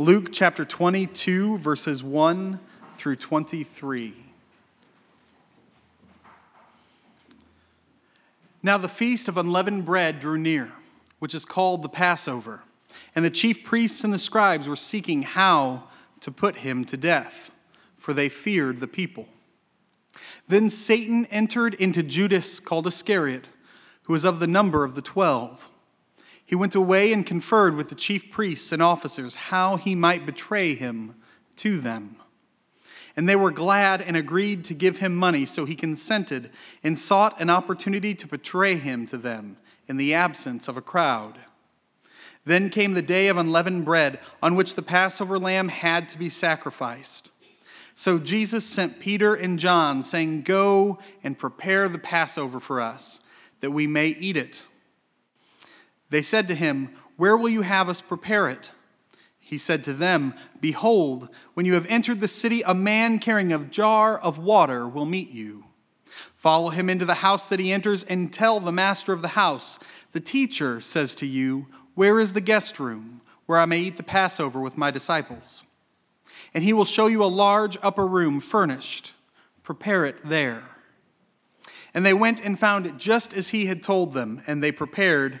Luke chapter 22, verses 1 through 23. Now the feast of unleavened bread drew near, which is called the Passover, and the chief priests and the scribes were seeking how to put him to death, for they feared the people. Then Satan entered into Judas, called Iscariot, who was of the number of the twelve. He went away and conferred with the chief priests and officers how he might betray him to them. And they were glad and agreed to give him money, so he consented and sought an opportunity to betray him to them in the absence of a crowd. Then came the day of unleavened bread, on which the Passover lamb had to be sacrificed. So Jesus sent Peter and John, saying, Go and prepare the Passover for us, that we may eat it. They said to him, Where will you have us prepare it? He said to them, Behold, when you have entered the city, a man carrying a jar of water will meet you. Follow him into the house that he enters and tell the master of the house, The teacher says to you, Where is the guest room where I may eat the Passover with my disciples? And he will show you a large upper room furnished. Prepare it there. And they went and found it just as he had told them, and they prepared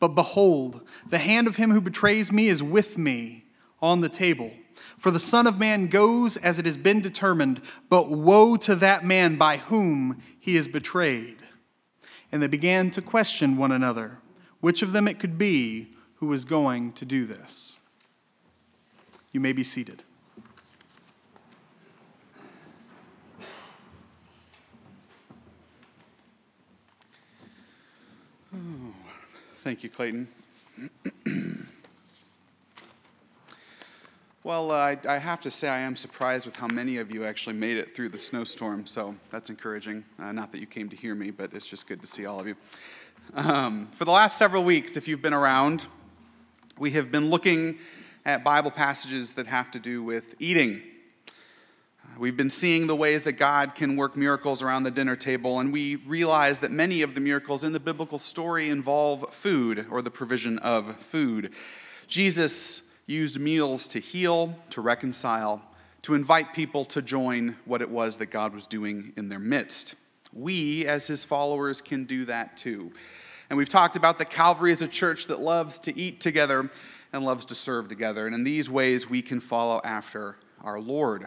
But behold, the hand of him who betrays me is with me on the table. For the Son of Man goes as it has been determined, but woe to that man by whom he is betrayed. And they began to question one another which of them it could be who was going to do this. You may be seated. Thank you, Clayton. well, uh, I, I, have to say, I am surprised with how many of you actually made it through the snowstorm, so that's encouraging. Uh, not that you came to hear me, but it's just good to see all of you. Um, for the last several weeks, if you've been around, we have been looking at Bible passages that have to do with eating. We've been seeing the ways that God can work miracles around the dinner table, and we realize that many of the miracles in the biblical story involve food or the provision of food. Jesus used meals to heal, to reconcile, to invite people to join what it was that God was doing in their midst. We, as his followers, can do that too. And we've talked about that Calvary is a church that loves to eat together and loves to serve together. And in these ways, we can follow after our Lord.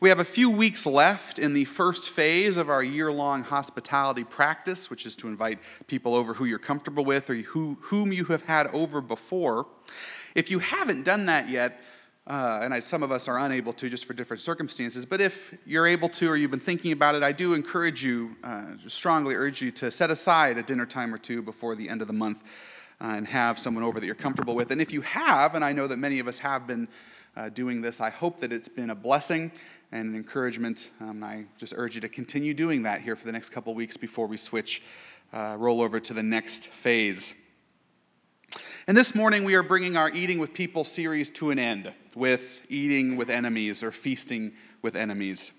We have a few weeks left in the first phase of our year long hospitality practice, which is to invite people over who you're comfortable with or who, whom you have had over before. If you haven't done that yet, uh, and I, some of us are unable to just for different circumstances, but if you're able to or you've been thinking about it, I do encourage you, uh, strongly urge you to set aside a dinner time or two before the end of the month uh, and have someone over that you're comfortable with. And if you have, and I know that many of us have been uh, doing this. I hope that it's been a blessing and an encouragement. Um, I just urge you to continue doing that here for the next couple weeks before we switch, uh, roll over to the next phase. And this morning, we are bringing our Eating with People series to an end with eating with enemies or feasting with enemies.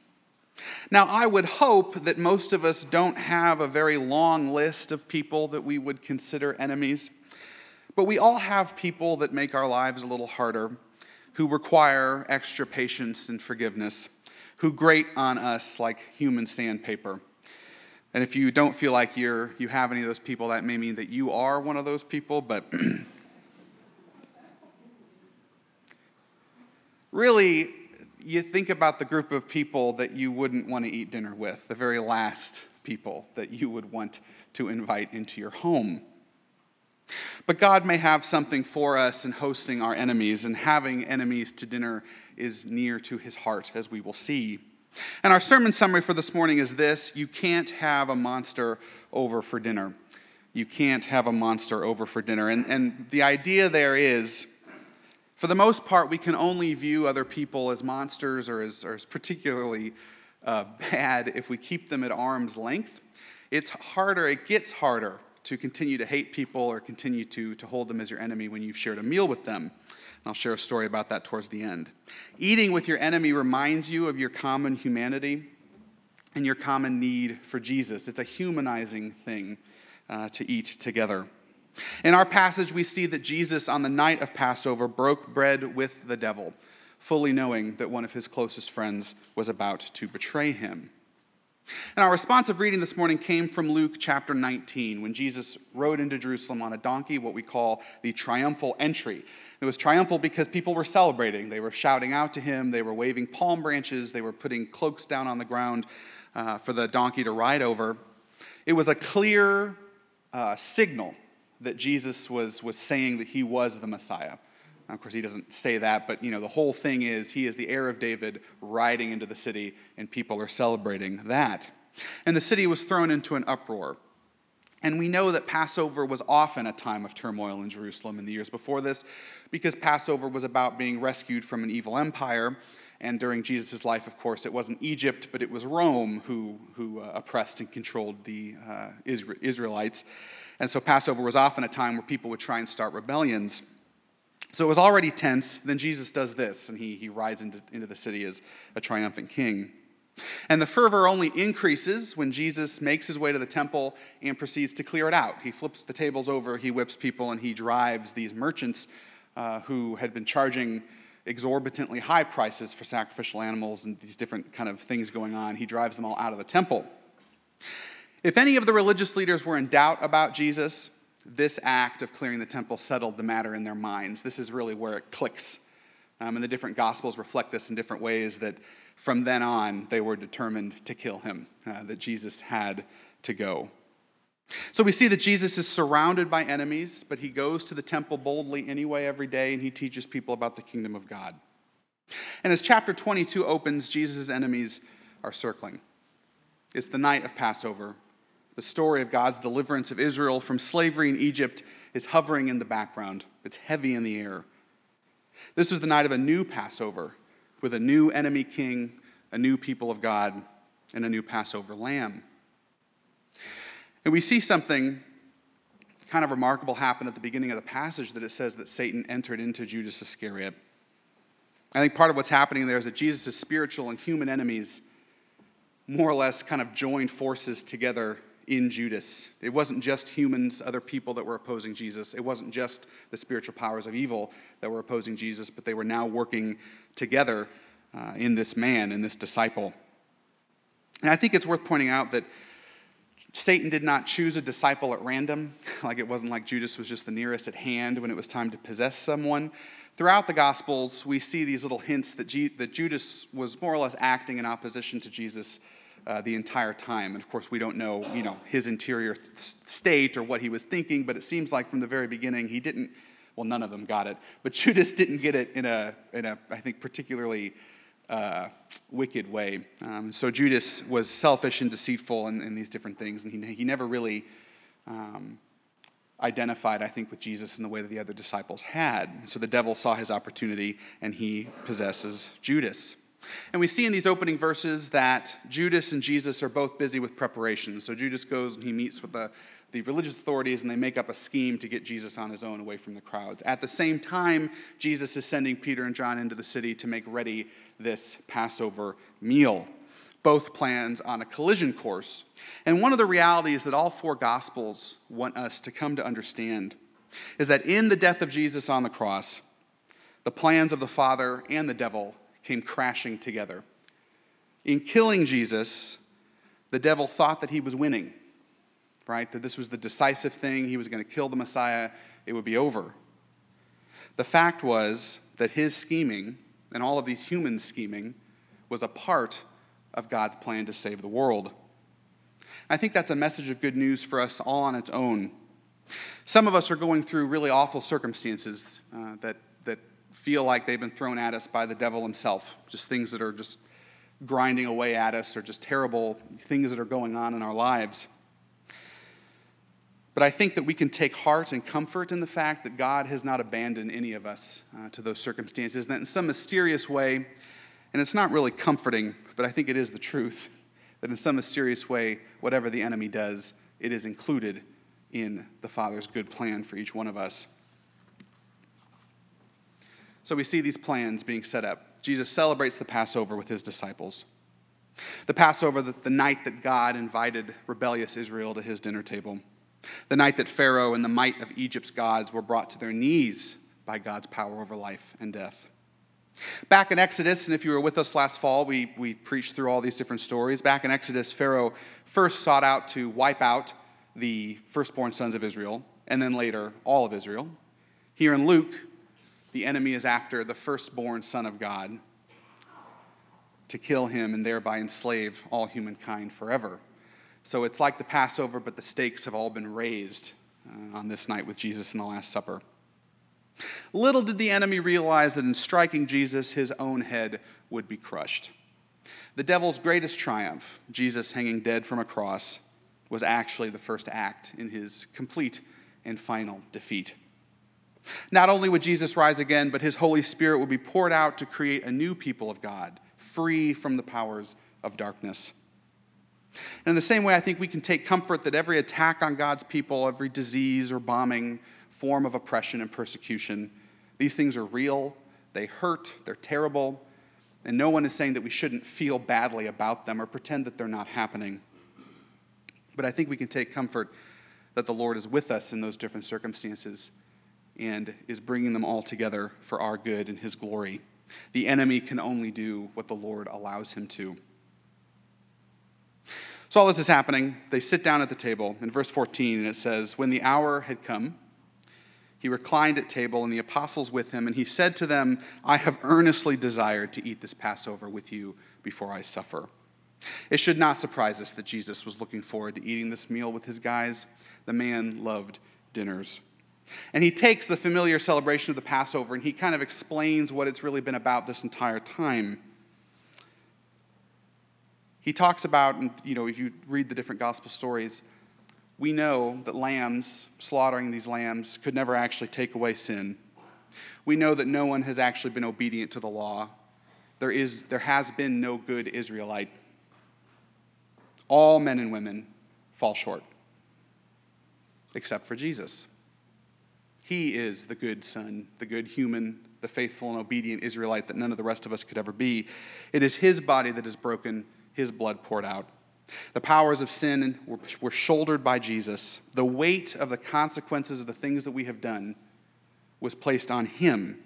Now, I would hope that most of us don't have a very long list of people that we would consider enemies, but we all have people that make our lives a little harder who require extra patience and forgiveness, who grate on us like human sandpaper. And if you don't feel like you're, you have any of those people, that may mean that you are one of those people, but really, you think about the group of people that you wouldn't want to eat dinner with, the very last people that you would want to invite into your home. But God may have something for us in hosting our enemies, and having enemies to dinner is near to his heart, as we will see. And our sermon summary for this morning is this You can't have a monster over for dinner. You can't have a monster over for dinner. And, and the idea there is, for the most part, we can only view other people as monsters or as, or as particularly uh, bad if we keep them at arm's length. It's harder, it gets harder to continue to hate people or continue to, to hold them as your enemy when you've shared a meal with them. And I'll share a story about that towards the end. Eating with your enemy reminds you of your common humanity and your common need for Jesus. It's a humanizing thing uh, to eat together. In our passage, we see that Jesus, on the night of Passover, broke bread with the devil, fully knowing that one of his closest friends was about to betray him. And our responsive reading this morning came from Luke chapter 19, when Jesus rode into Jerusalem on a donkey, what we call the triumphal entry. It was triumphal because people were celebrating. They were shouting out to him, they were waving palm branches, they were putting cloaks down on the ground uh, for the donkey to ride over. It was a clear uh, signal that Jesus was, was saying that he was the Messiah. Of course, he doesn't say that, but you know, the whole thing is he is the heir of David riding into the city, and people are celebrating that. And the city was thrown into an uproar. And we know that Passover was often a time of turmoil in Jerusalem in the years before this, because Passover was about being rescued from an evil empire. And during Jesus' life, of course, it wasn't Egypt, but it was Rome who, who uh, oppressed and controlled the uh, Israelites. And so Passover was often a time where people would try and start rebellions. So it was already tense. Then Jesus does this, and he, he rides into, into the city as a triumphant king. And the fervor only increases when Jesus makes his way to the temple and proceeds to clear it out. He flips the tables over, he whips people, and he drives these merchants uh, who had been charging exorbitantly high prices for sacrificial animals and these different kind of things going on. He drives them all out of the temple. If any of the religious leaders were in doubt about Jesus, this act of clearing the temple settled the matter in their minds. This is really where it clicks. Um, and the different gospels reflect this in different ways that from then on they were determined to kill him, uh, that Jesus had to go. So we see that Jesus is surrounded by enemies, but he goes to the temple boldly anyway every day and he teaches people about the kingdom of God. And as chapter 22 opens, Jesus' enemies are circling. It's the night of Passover, the story of God's deliverance of Israel from slavery in Egypt is hovering in the background. It's heavy in the air. This is the night of a new Passover with a new enemy king, a new people of God, and a new Passover lamb. And we see something kind of remarkable happen at the beginning of the passage that it says that Satan entered into Judas Iscariot. I think part of what's happening there is that Jesus' spiritual and human enemies more or less kind of joined forces together in Judas. It wasn't just humans, other people that were opposing Jesus. It wasn't just the spiritual powers of evil that were opposing Jesus, but they were now working together uh, in this man, in this disciple. And I think it's worth pointing out that Satan did not choose a disciple at random, like it wasn't like Judas was just the nearest at hand when it was time to possess someone. Throughout the Gospels, we see these little hints that, G- that Judas was more or less acting in opposition to Jesus uh, the entire time. And of course, we don't know, you know, his interior state or what he was thinking, but it seems like from the very beginning he didn't. Well, none of them got it, but Judas didn't get it in a, in a I think, particularly uh, wicked way. Um, so Judas was selfish and deceitful in, these different things, and he, he never really um, identified, I think, with Jesus in the way that the other disciples had. So the devil saw his opportunity, and he possesses Judas. And we see in these opening verses that Judas and Jesus are both busy with preparation. So Judas goes and he meets with the, the religious authorities and they make up a scheme to get Jesus on his own away from the crowds. At the same time, Jesus is sending Peter and John into the city to make ready this Passover meal. Both plans on a collision course. And one of the realities that all four Gospels want us to come to understand is that in the death of Jesus on the cross, the plans of the Father and the devil came crashing together. In killing Jesus, the devil thought that he was winning, right? That this was the decisive thing. He was going to kill the Messiah, it would be over. The fact was that his scheming and all of these humans scheming was a part of God's plan to save the world. I think that's a message of good news for us all on its own. Some of us are going through really awful circumstances uh, that, that feel like they've been thrown at us by the devil himself, just things that are just grinding away at us or just terrible things that are going on in our lives. But I think that we can take heart and comfort in the fact that God has not abandoned any of us uh, to those circumstances, and that in some mysterious way, and it's not really comforting, but I think it is the truth, that in some mysterious way, whatever the enemy does, it is included in the Father's good plan for each one of us. So we see these plans being set up. Jesus celebrates the Passover with his disciples. The Passover, the, night that God invited rebellious Israel to his dinner table. The night that Pharaoh and the might of Egypt's gods were brought to their knees by God's power over life and death. Back in Exodus, and if you were with us last fall, we, we preached through all these different stories. Back in Exodus, Pharaoh first sought out to wipe out the firstborn sons of Israel, and then later all of Israel. Here in Luke, the enemy is after the firstborn son of God to kill him and thereby enslave all humankind forever. So it's like the Passover, but the stakes have all been raised uh, on this night with Jesus in the Last Supper. Little did the enemy realize that in striking Jesus, his own head would be crushed. The devil's greatest triumph, Jesus hanging dead from a cross, was actually the first act in his complete and final defeat. Not only would Jesus rise again, but his Holy Spirit would be poured out to create a new people of God, free from the powers of darkness. And in the same way, I think we can take comfort that every attack on God's people, every disease or bombing, form of oppression and persecution, these things are real, they hurt, they're terrible, and no one is saying that we shouldn't feel badly about them or pretend that they're not happening. But I think we can take comfort that the Lord is with us in those different circumstances and is bringing them all together for our good and His glory. The enemy can only do what the Lord allows him to. So, all this is happening. They sit down at the table. In verse 14, and it says, When the hour had come, he reclined at table, and the apostles with him, and he said to them, I have earnestly desired to eat this Passover with you before I suffer. It should not surprise us that Jesus was looking forward to eating this meal with his guys. The man loved dinners. And he takes the familiar celebration of the Passover and he kind of explains what it's really been about this entire time. He talks about, and you know, if you read the different gospel stories, we know that lambs, slaughtering these lambs, could never actually take away sin. We know that no one has actually been obedient to the law. There, is, there has been no good Israelite all men and women fall short, except for Jesus. He is the good son, the good human, the faithful and obedient Israelite that none of the rest of us could ever be. It is his body that is broken, his blood poured out. The powers of sin were, were shouldered by Jesus. The weight of the consequences of the things that we have done was placed on him,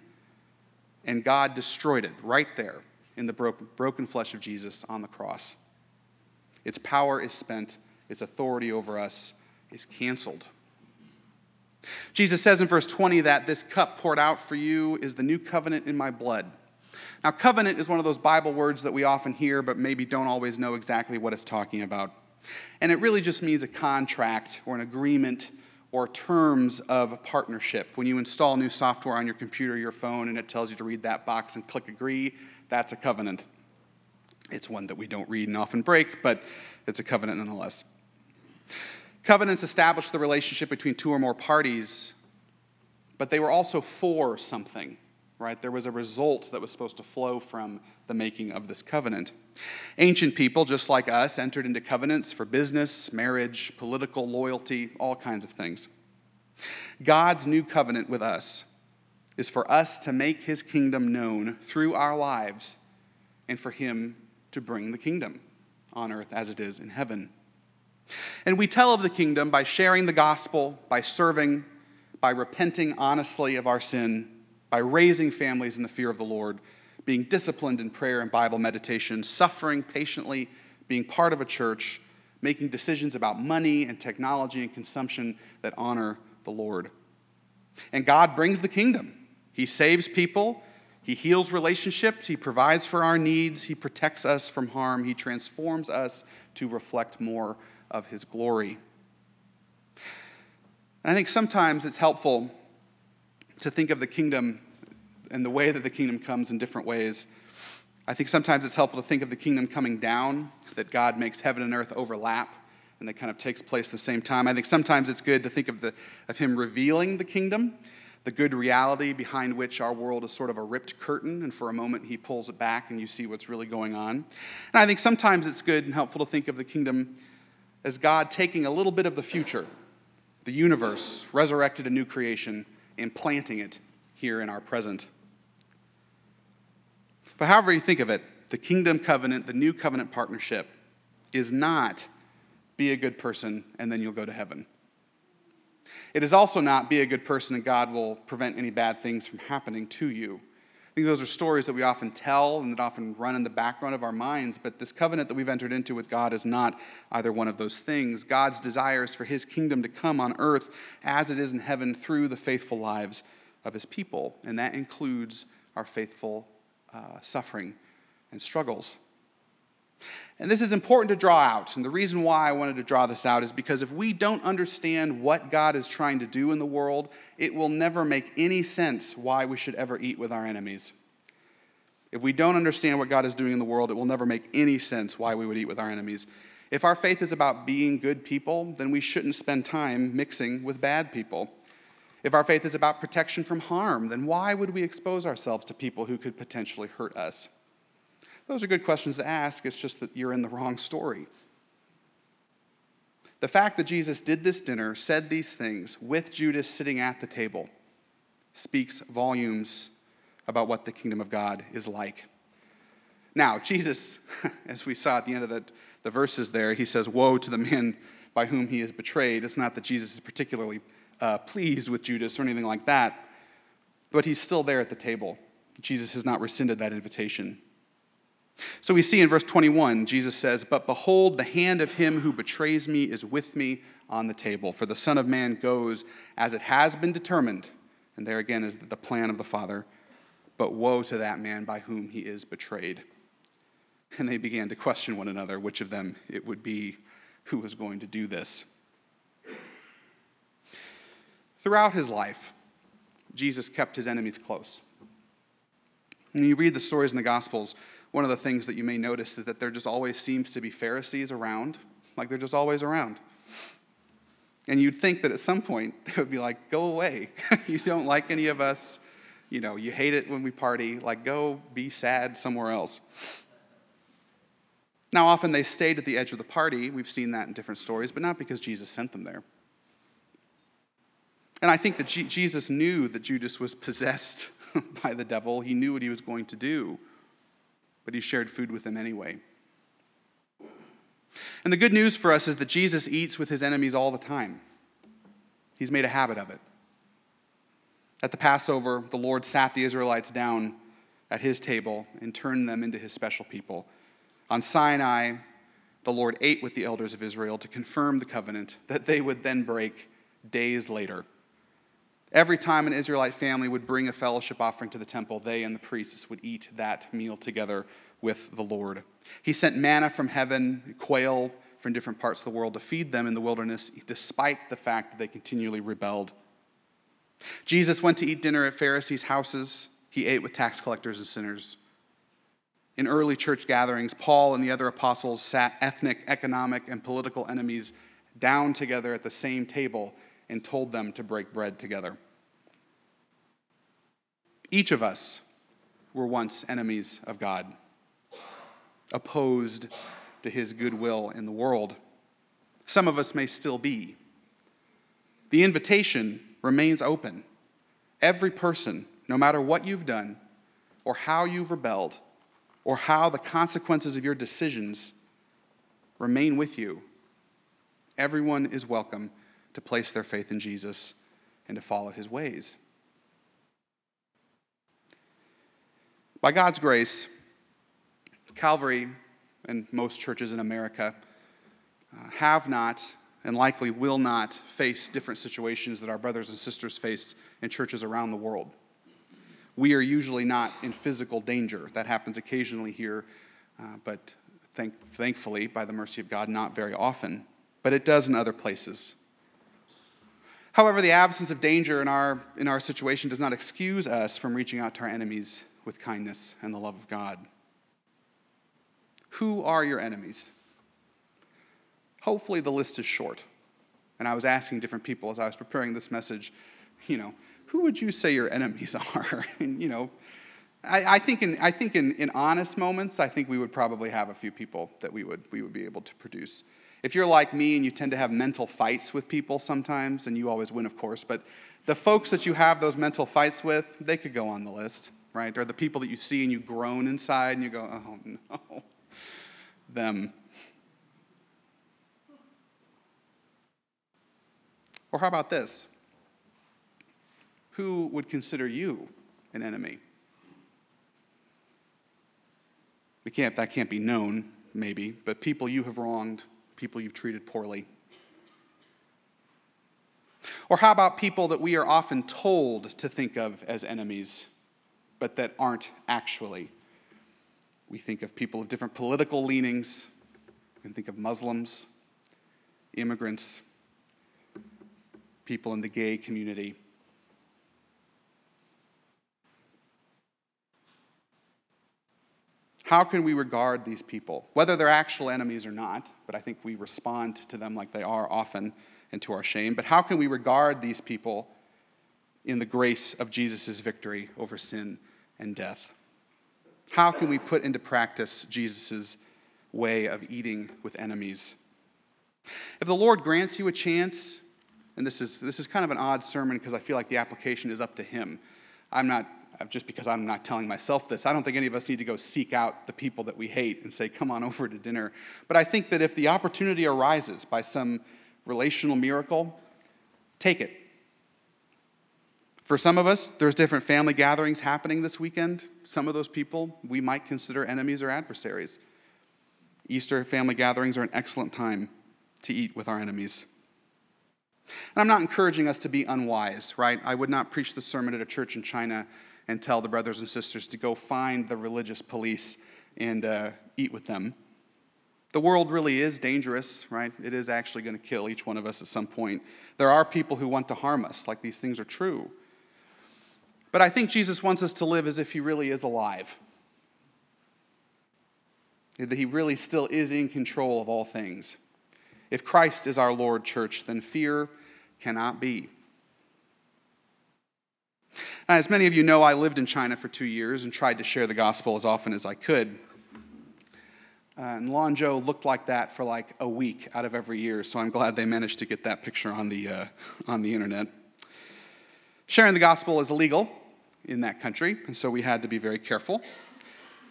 and God destroyed it right there in the broken, broken flesh of Jesus on the cross. Its power is spent, its authority over us is canceled. Jesus says in verse 20 that this cup poured out for you is the new covenant in my blood. Now, covenant is one of those Bible words that we often hear, but maybe don't always know exactly what it's talking about. And it really just means a contract or an agreement or terms of a partnership. When you install new software on your computer or your phone and it tells you to read that box and click agree, that's a covenant. It's one that we don't read and often break, but it's a covenant nonetheless. Covenants established the relationship between two or more parties, but they were also for something, right? There was a result that was supposed to flow from the making of this covenant. Ancient people, just like us, entered into covenants for business, marriage, political loyalty, all kinds of things. God's new covenant with us is for us to make his kingdom known through our lives and for him to bring the kingdom on earth as it is in heaven. And we tell of the kingdom by sharing the gospel, by serving, by repenting honestly of our sin, by raising families in the fear of the Lord, being disciplined in prayer and Bible meditation, suffering patiently, being part of a church, making decisions about money and technology and consumption that honor the Lord. And God brings the kingdom. He saves people, He heals relationships, He provides for our needs, He protects us from harm, He transforms us to reflect more of His glory. And I think sometimes it's helpful to think of the kingdom and the way that the kingdom comes in different ways. I think sometimes it's helpful to think of the kingdom coming down, that God makes heaven and earth overlap and that kind of takes place at the same time. I think sometimes it's good to think of, the, of him revealing the kingdom the good reality behind which our world is sort of a ripped curtain, and for a moment he pulls it back and you see what's really going on. And I think sometimes it's good and helpful to think of the kingdom as God taking a little bit of the future, the universe, resurrected a new creation, and planting it here in our present. But however you think of it, the kingdom covenant, the new covenant partnership, is not be a good person and then you'll go to heaven. It is also not be a good person and God will prevent any bad things from happening to you. Think those are stories that we often tell and that often run in the background of our minds, but this covenant that we've entered into with God is not either one of those things. God's desire is for his kingdom to come on earth as it is in heaven through the faithful lives of his people, and that includes our faithful uh, suffering and struggles. And this is important to draw out. And the reason why I wanted to draw this out is because if we don't understand what God is trying to do in the world, it will never make any sense why we should ever eat with our enemies. If we don't understand what God is doing in the world, it will never make any sense why we would eat with our enemies. If our faith is about being good people, then we shouldn't spend time mixing with bad people. If our faith is about protection from harm, then why would we expose ourselves to people who could potentially hurt us? Those are good questions to ask. It's just that you're in the wrong story. The fact that Jesus did this dinner, said these things with Judas sitting at the table, speaks volumes about what the kingdom of God is like. Now, Jesus, as we saw at the end of the, the verses there, he says, Woe to the man by whom he is betrayed. It's not that Jesus is particularly uh, pleased with Judas or anything like that, but he's still there at the table. Jesus has not rescinded that invitation. So we see in verse 21, Jesus says, But behold, the hand of him who betrays me is with me on the table. For the Son of Man goes as it has been determined. And there again is the plan of the Father. But woe to that man by whom he is betrayed. And they began to question one another which of them it would be who was going to do this. Throughout his life, Jesus kept his enemies close. When you read the stories in the Gospels, one of the things that you may notice is that there just always seems to be Pharisees around, like they're just always around. And you'd think that at some point they would be like, go away. you don't like any of us. You know, you hate it when we party. Like, go be sad somewhere else. Now, often they stayed at the edge of the party. We've seen that in different stories, but not because Jesus sent them there. And I think that Jesus knew that Judas was possessed by the devil. He knew what he was going to do but he shared food with them anyway. And the good news for us is that Jesus eats with his enemies all the time. He's made a habit of it. At the Passover, the Lord sat the Israelites down at his table and turned them into his special people. On Sinai, the Lord ate with the elders of Israel to confirm the covenant that they would then break days later. Every time an Israelite family would bring a fellowship offering to the temple, they and the priests would eat that meal together with the Lord. He sent manna from heaven, quail from different parts of the world to feed them in the wilderness, despite the fact that they continually rebelled. Jesus went to eat dinner at Pharisees' houses. He ate with tax collectors and sinners. In early church gatherings, Paul and the other apostles sat ethnic, economic, and political enemies down together at the same table and told them to break bread together. Each of us were once enemies of God, opposed to his goodwill in the world. Some of us may still be. The invitation remains open. Every person, no matter what you've done, or how you've rebelled, or how the consequences of your decisions remain with you, everyone is welcome to place their faith in Jesus and to follow his ways. By God's grace, Calvary and most churches in America uh, have not and likely will not face different situations that our brothers and sisters face in churches around the world. we are usually not in physical danger. That happens occasionally here, uh, but thank, thankfully, by the mercy of God, not very often. But it does in other places. However, the absence of danger in our, in our situation does not excuse us from reaching out to our enemies with kindness and the love of God. Who are your enemies? Hopefully, the list is short. And I was asking different people as I was preparing this message, you know, who would you say your enemies are? and, you know, I, I, think, in, I think in, in honest moments, I think we would probably have a few people that we would, we would be able to produce. If you're like me and you tend to have mental fights with people sometimes, and you always win, of course, but the folks that you have those mental fights with, they could go on the list, right? Or the people that you see and you groan inside and you go, oh no, them. Or how about this? Who would consider you an enemy? We can't, that can't be known, maybe, but people you have wronged, people you've treated poorly. Or how about people that we are often told to think of as enemies, but that aren't actually? We think of people of different political leanings. We can think of Muslims, immigrants, people in the gay community. How can we regard these people, whether they're actual enemies or not? But I think we respond to them like they are often and to our shame. But how can we regard these people in the grace of Jesus' victory over sin and death? How can we put into practice Jesus' way of eating with enemies? If the Lord grants you a chance and this is, this is kind of an odd sermon because I feel like the application is up to him. I'm not, Uh, just because I'm not telling myself this, I don't think any of us need to go seek out the people that we hate and say, come on over to dinner. But I think that if the opportunity arises by some relational miracle, take it. For some of us, there's different family gatherings happening this weekend. Some of those people we might consider enemies or adversaries. Easter family gatherings are an excellent time to eat with our enemies. And I'm not encouraging us to be unwise, right? I would not preach the sermon at a church in China and tell the brothers and sisters to go find the religious police and uh, eat with them. The world really is dangerous, right? It is actually going to kill each one of us at some point. There are people who want to harm us, like these things are true. But I think Jesus wants us to live as if he really is alive, that he really still is in control of all things. If Christ is our Lord, church, then fear cannot be. As many of you know, I lived in China for two years and tried to share the gospel as often as I could. Uh, and Lanzhou looked like that for like a week out of every year, so I'm glad they managed to get that picture on the, uh, on the internet. Sharing the gospel is illegal in that country, and so we had to be very careful.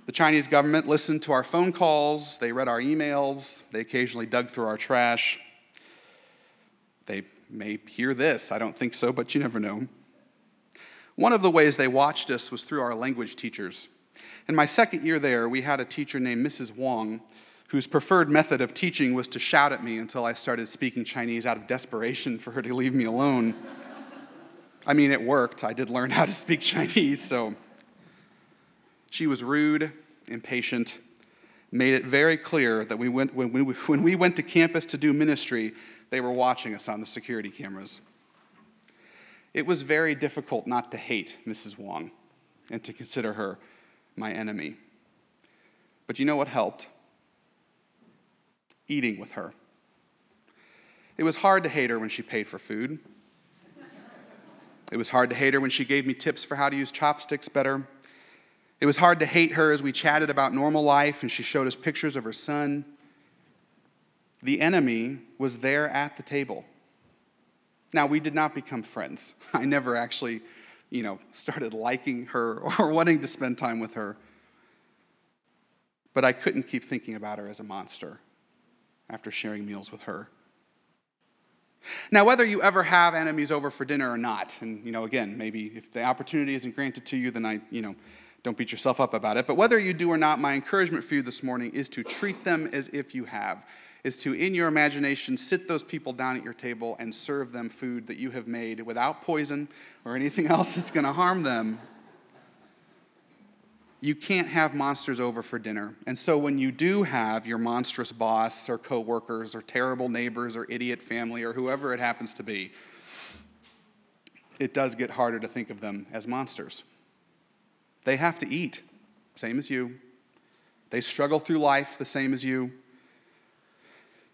The Chinese government listened to our phone calls, they read our emails, they occasionally dug through our trash. They may hear this, I don't think so, but you never know. One of the ways they watched us was through our language teachers. In my second year there, we had a teacher named Mrs. Wong, whose preferred method of teaching was to shout at me until I started speaking Chinese out of desperation for her to leave me alone. I mean, it worked. I did learn how to speak Chinese, so she was rude, impatient, made it very clear that we went, when, we, when we went to campus to do ministry, they were watching us on the security cameras. It was very difficult not to hate Mrs. Wong and to consider her my enemy. But you know what helped? Eating with her. It was hard to hate her when she paid for food. It was hard to hate her when she gave me tips for how to use chopsticks better. It was hard to hate her as we chatted about normal life and she showed us pictures of her son. The enemy was there at the table. Now, we did not become friends. I never actually, you know, started liking her or wanting to spend time with her. But I couldn't keep thinking about her as a monster after sharing meals with her. Now, whether you ever have enemies over for dinner or not, and, you know, again, maybe if the opportunity isn't granted to you, then I, you know, don't beat yourself up about it. But whether you do or not, my encouragement for you this morning is to treat them as if you have, is to, in your imagination, sit those people down at your table and serve them food that you have made without poison or anything else that's going to harm them. you can't have monsters over for dinner. And so when you do have your monstrous boss or coworkers or terrible neighbors or idiot family or whoever it happens to be, it does get harder to think of them as monsters. They have to eat, same as you. They struggle through life the same as you.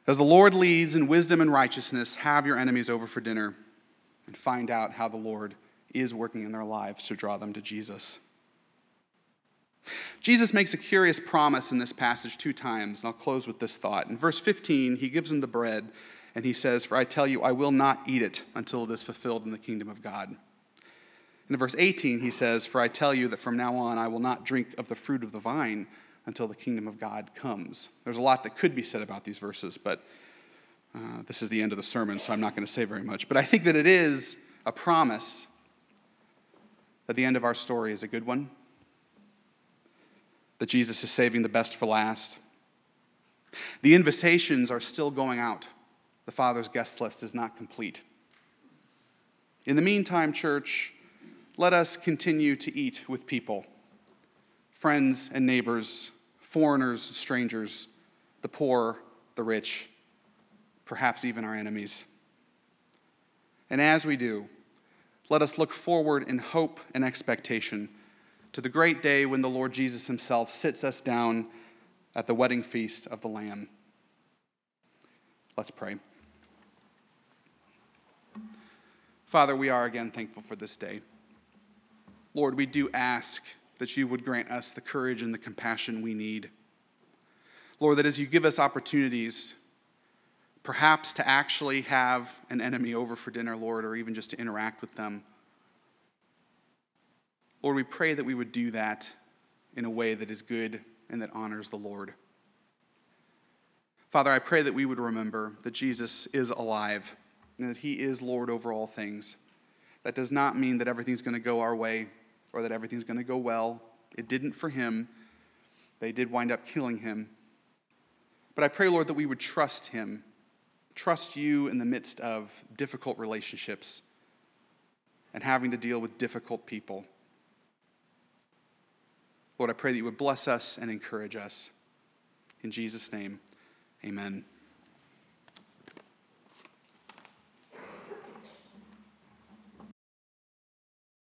As the Lord leads in wisdom and righteousness, have your enemies over for dinner and find out how the Lord is working in their lives to draw them to Jesus. Jesus makes a curious promise in this passage two times, and I'll close with this thought. In verse 15, he gives them the bread, and he says, For I tell you, I will not eat it until it is fulfilled in the kingdom of God. In verse 18, he says, For I tell you that from now on I will not drink of the fruit of the vine until the kingdom of God comes. There's a lot that could be said about these verses, but uh, this is the end of the sermon, so I'm not going to say very much. But I think that it is a promise that the end of our story is a good one that Jesus is saving the best for last. The invitations are still going out. The Father's guest list is not complete. In the meantime, church, let us continue to eat with people friends and neighbors, foreigners, strangers, the poor, the rich, perhaps even our enemies. And as we do, let us look forward in hope and expectation to the great day when the Lord Jesus himself sits us down at the wedding feast of the Lamb. Let's pray. Father, we are again thankful for this day. Lord, we do ask that you would grant us the courage and the compassion we need. Lord, that as you give us opportunities, perhaps to actually have an enemy over for dinner, Lord, or even just to interact with them, Lord, we pray that we would do that in a way that is good and that honors the Lord. Father, I pray that we would remember that Jesus is alive and that he is Lord over all things. That does not mean that everything's going to go our way or that everything's going to go well. It didn't for him. They did wind up killing him. But I pray, Lord, that we would trust him, trust you in the midst of difficult relationships and having to deal with difficult people. Lord, I pray that you would bless us and encourage us. In Jesus' name, amen.